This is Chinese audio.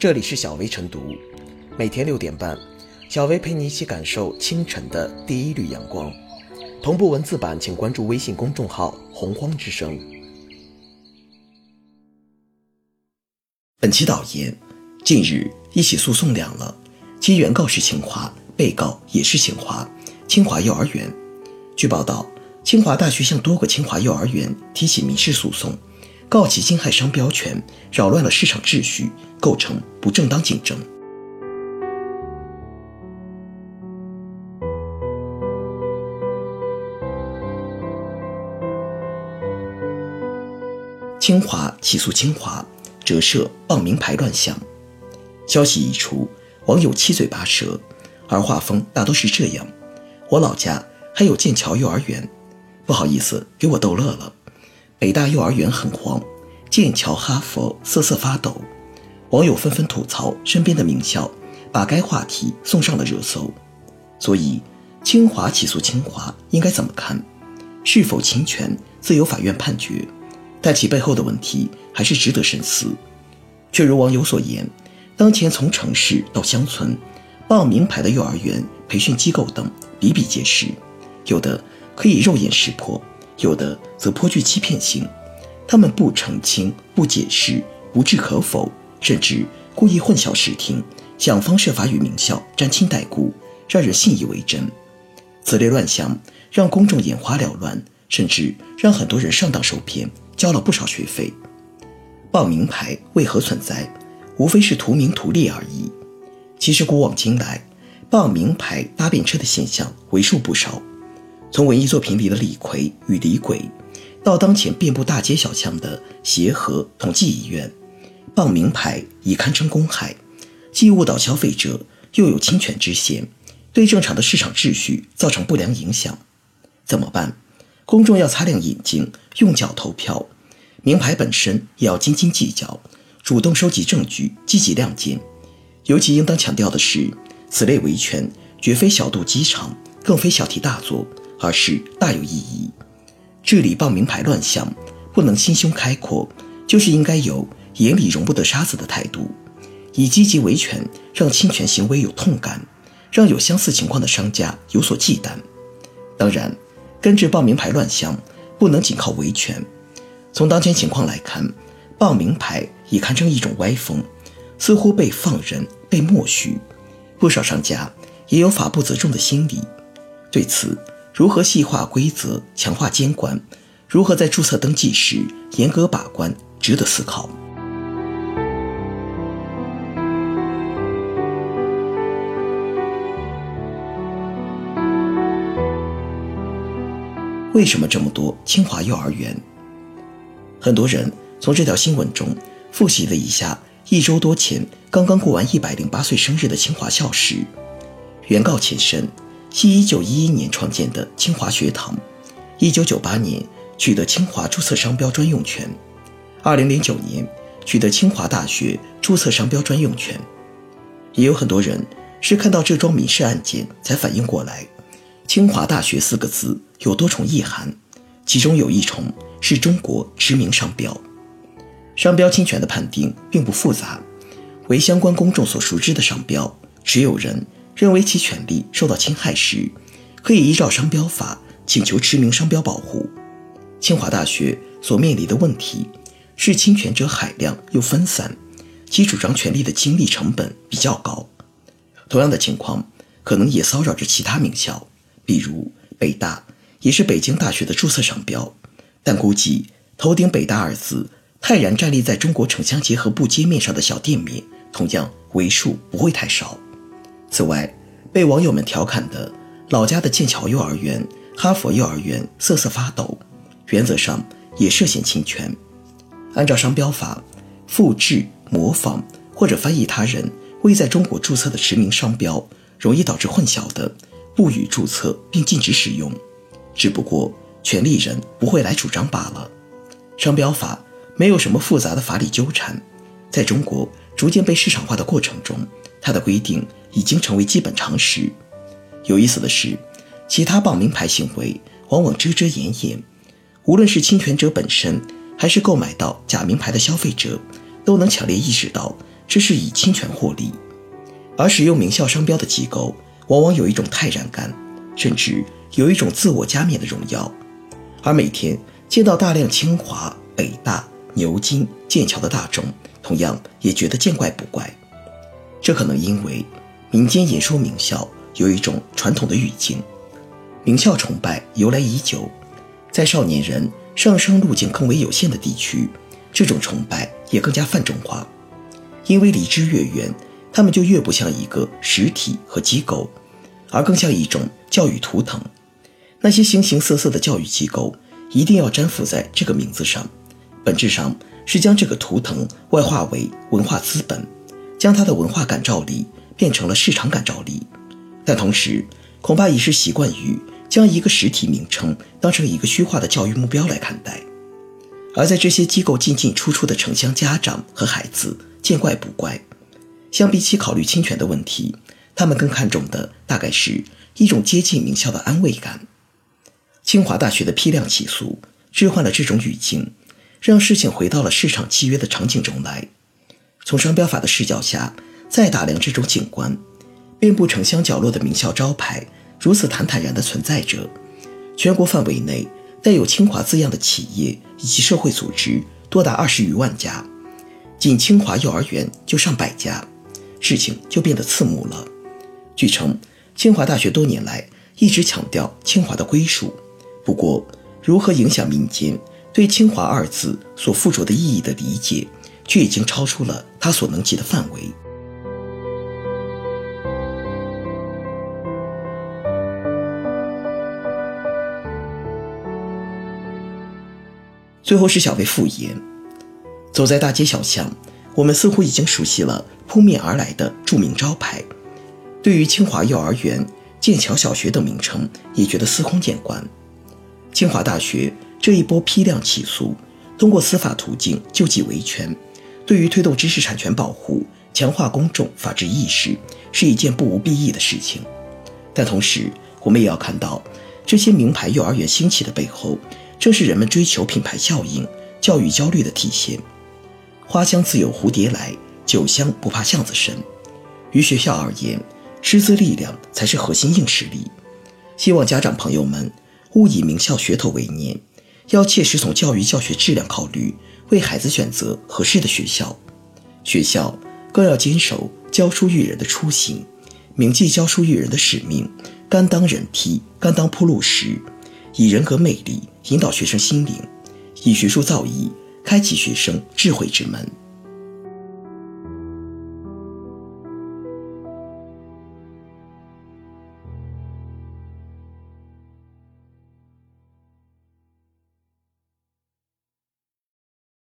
这里是小薇晨读，每天六点半，小薇陪你一起感受清晨的第一缕阳光。同步文字版，请关注微信公众号“洪荒之声”。本期导言：近日，一起诉讼凉了，其原告是清华，被告也是清华，清华幼儿园。据报道，清华大学向多个清华幼儿园提起民事诉讼。告其侵害商标权，扰乱了市场秩序，构成不正当竞争。清华起诉清华，折射傍名牌乱象。消息一出，网友七嘴八舌，而画风大都是这样：我老家还有剑桥幼儿园，不好意思，给我逗乐了。北大幼儿园很黄，剑桥、哈佛瑟瑟发抖，网友纷纷吐槽身边的名校，把该话题送上了热搜。所以，清华起诉清华应该怎么看？是否侵权，自有法院判决。但其背后的问题还是值得深思。却如网友所言，当前从城市到乡村，报名牌的幼儿园、培训机构等比比皆是，有的可以肉眼识破。有的则颇具欺骗性，他们不澄清、不解释、不置可否，甚至故意混淆视听，想方设法与名校沾亲带故，让人信以为真。此类乱象让公众眼花缭乱，甚至让很多人上当受骗，交了不少学费。报名牌为何存在？无非是图名图利而已。其实古往今来，报名牌搭便车的现象为数不少。从文艺作品里的李逵与李鬼，到当前遍布大街小巷的协和同济医院，傍名牌已堪称公害，既误导消费者，又有侵权之嫌，对正常的市场秩序造成不良影响。怎么办？公众要擦亮眼睛，用脚投票。名牌本身也要斤斤计较，主动收集证据，积极亮剑。尤其应当强调的是，此类维权绝非小肚鸡肠，更非小题大做。而是大有意义。治理报名牌乱象，不能心胸开阔，就是应该有眼里容不得沙子的态度，以积极维权，让侵权行为有痛感，让有相似情况的商家有所忌惮。当然，根治报名牌乱象，不能仅靠维权。从当前情况来看，报名牌已堪称一种歪风，似乎被放任、被默许，不少商家也有法不责众的心理。对此，如何细化规则、强化监管？如何在注册登记时严格把关？值得思考。为什么这么多清华幼儿园？很多人从这条新闻中复习了一下一周多前刚刚过完一百零八岁生日的清华校史。原告前身。系1911年创建的清华学堂，1998年取得清华注册商标专用权，2009年取得清华大学注册商标专用权。也有很多人是看到这桩民事案件才反应过来，清华大学四个字有多重意涵，其中有一重是中国知名商标。商标侵权的判定并不复杂，为相关公众所熟知的商标，持有人。认为其权利受到侵害时，可以依照商标法请求驰名商标保护。清华大学所面临的问题是侵权者海量又分散，其主张权利的精力成本比较高。同样的情况可能也骚扰着其他名校，比如北大也是北京大学的注册商标，但估计头顶“北大”二字泰然站立在中国城乡结合部街面上的小店面，同样为数不会太少。此外，被网友们调侃的老家的剑桥幼儿园、哈佛幼儿园瑟瑟发抖，原则上也涉嫌侵权。按照商标法，复制、模仿或者翻译他人未在中国注册的驰名商标，容易导致混淆的，不予注册并禁止使用。只不过权利人不会来主张罢了。商标法没有什么复杂的法理纠缠，在中国逐渐被市场化的过程中，它的规定。已经成为基本常识。有意思的是，其他报名牌行为往往遮遮掩掩，无论是侵权者本身，还是购买到假名牌的消费者，都能强烈意识到这是以侵权获利；而使用名校商标的机构，往往有一种泰然感，甚至有一种自我加冕的荣耀。而每天见到大量清华、北大、牛津、剑桥的大众，同样也觉得见怪不怪。这可能因为民间言说名校有一种传统的语境，名校崇拜由来已久，在少年人上升路径更为有限的地区，这种崇拜也更加泛重化。因为离之越远，他们就越不像一个实体和机构，而更像一种教育图腾。那些形形色色的教育机构一定要粘附在这个名字上，本质上是将这个图腾外化为文化资本，将它的文化感召力变成了市场感召力。但同时，恐怕已是习惯于将一个实体名称当成一个虚化的教育目标来看待。而在这些机构进进出出的城乡家长和孩子见怪不怪，相比起考虑侵权的问题，他们更看重的大概是一种接近名校的安慰感。清华大学的批量起诉置换了这种语境，让事情回到了市场契约的场景中来。从商标法的视角下再打量这种景观，遍布城乡角落的名校招牌如此坦坦然地存在着。全国范围内带有“清华”字样的企业以及社会组织多达二十余万家，仅清华幼儿园就上百家，事情就变得刺目了。据称，清华大学多年来一直强调清华的归属。不过，如何影响民间对“清华”二字所附着的意义的理解，却已经超出了他所能及的范围。最后是小薇复言：走在大街小巷，我们似乎已经熟悉了扑面而来的著名招牌，对于清华幼儿园、剑桥小学等名称，也觉得司空见惯。清华大学这一波批量起诉，通过司法途径救济维权，对于推动知识产权保护、强化公众法治意识，是一件不无裨益的事情。但同时，我们也要看到，这些名牌幼儿园兴起的背后，正是人们追求品牌效应、教育焦虑的体现。花香自有蝴蝶来，酒香不怕巷子深。于学校而言，师资力量才是核心硬实力。希望家长朋友们。勿以名校噱头为念，要切实从教育教学质量考虑，为孩子选择合适的学校。学校更要坚守教书育人的初心，铭记教书育人的使命，甘当人梯，甘当铺路石，以人格魅力引导学生心灵，以学术造诣开启学生智慧之门。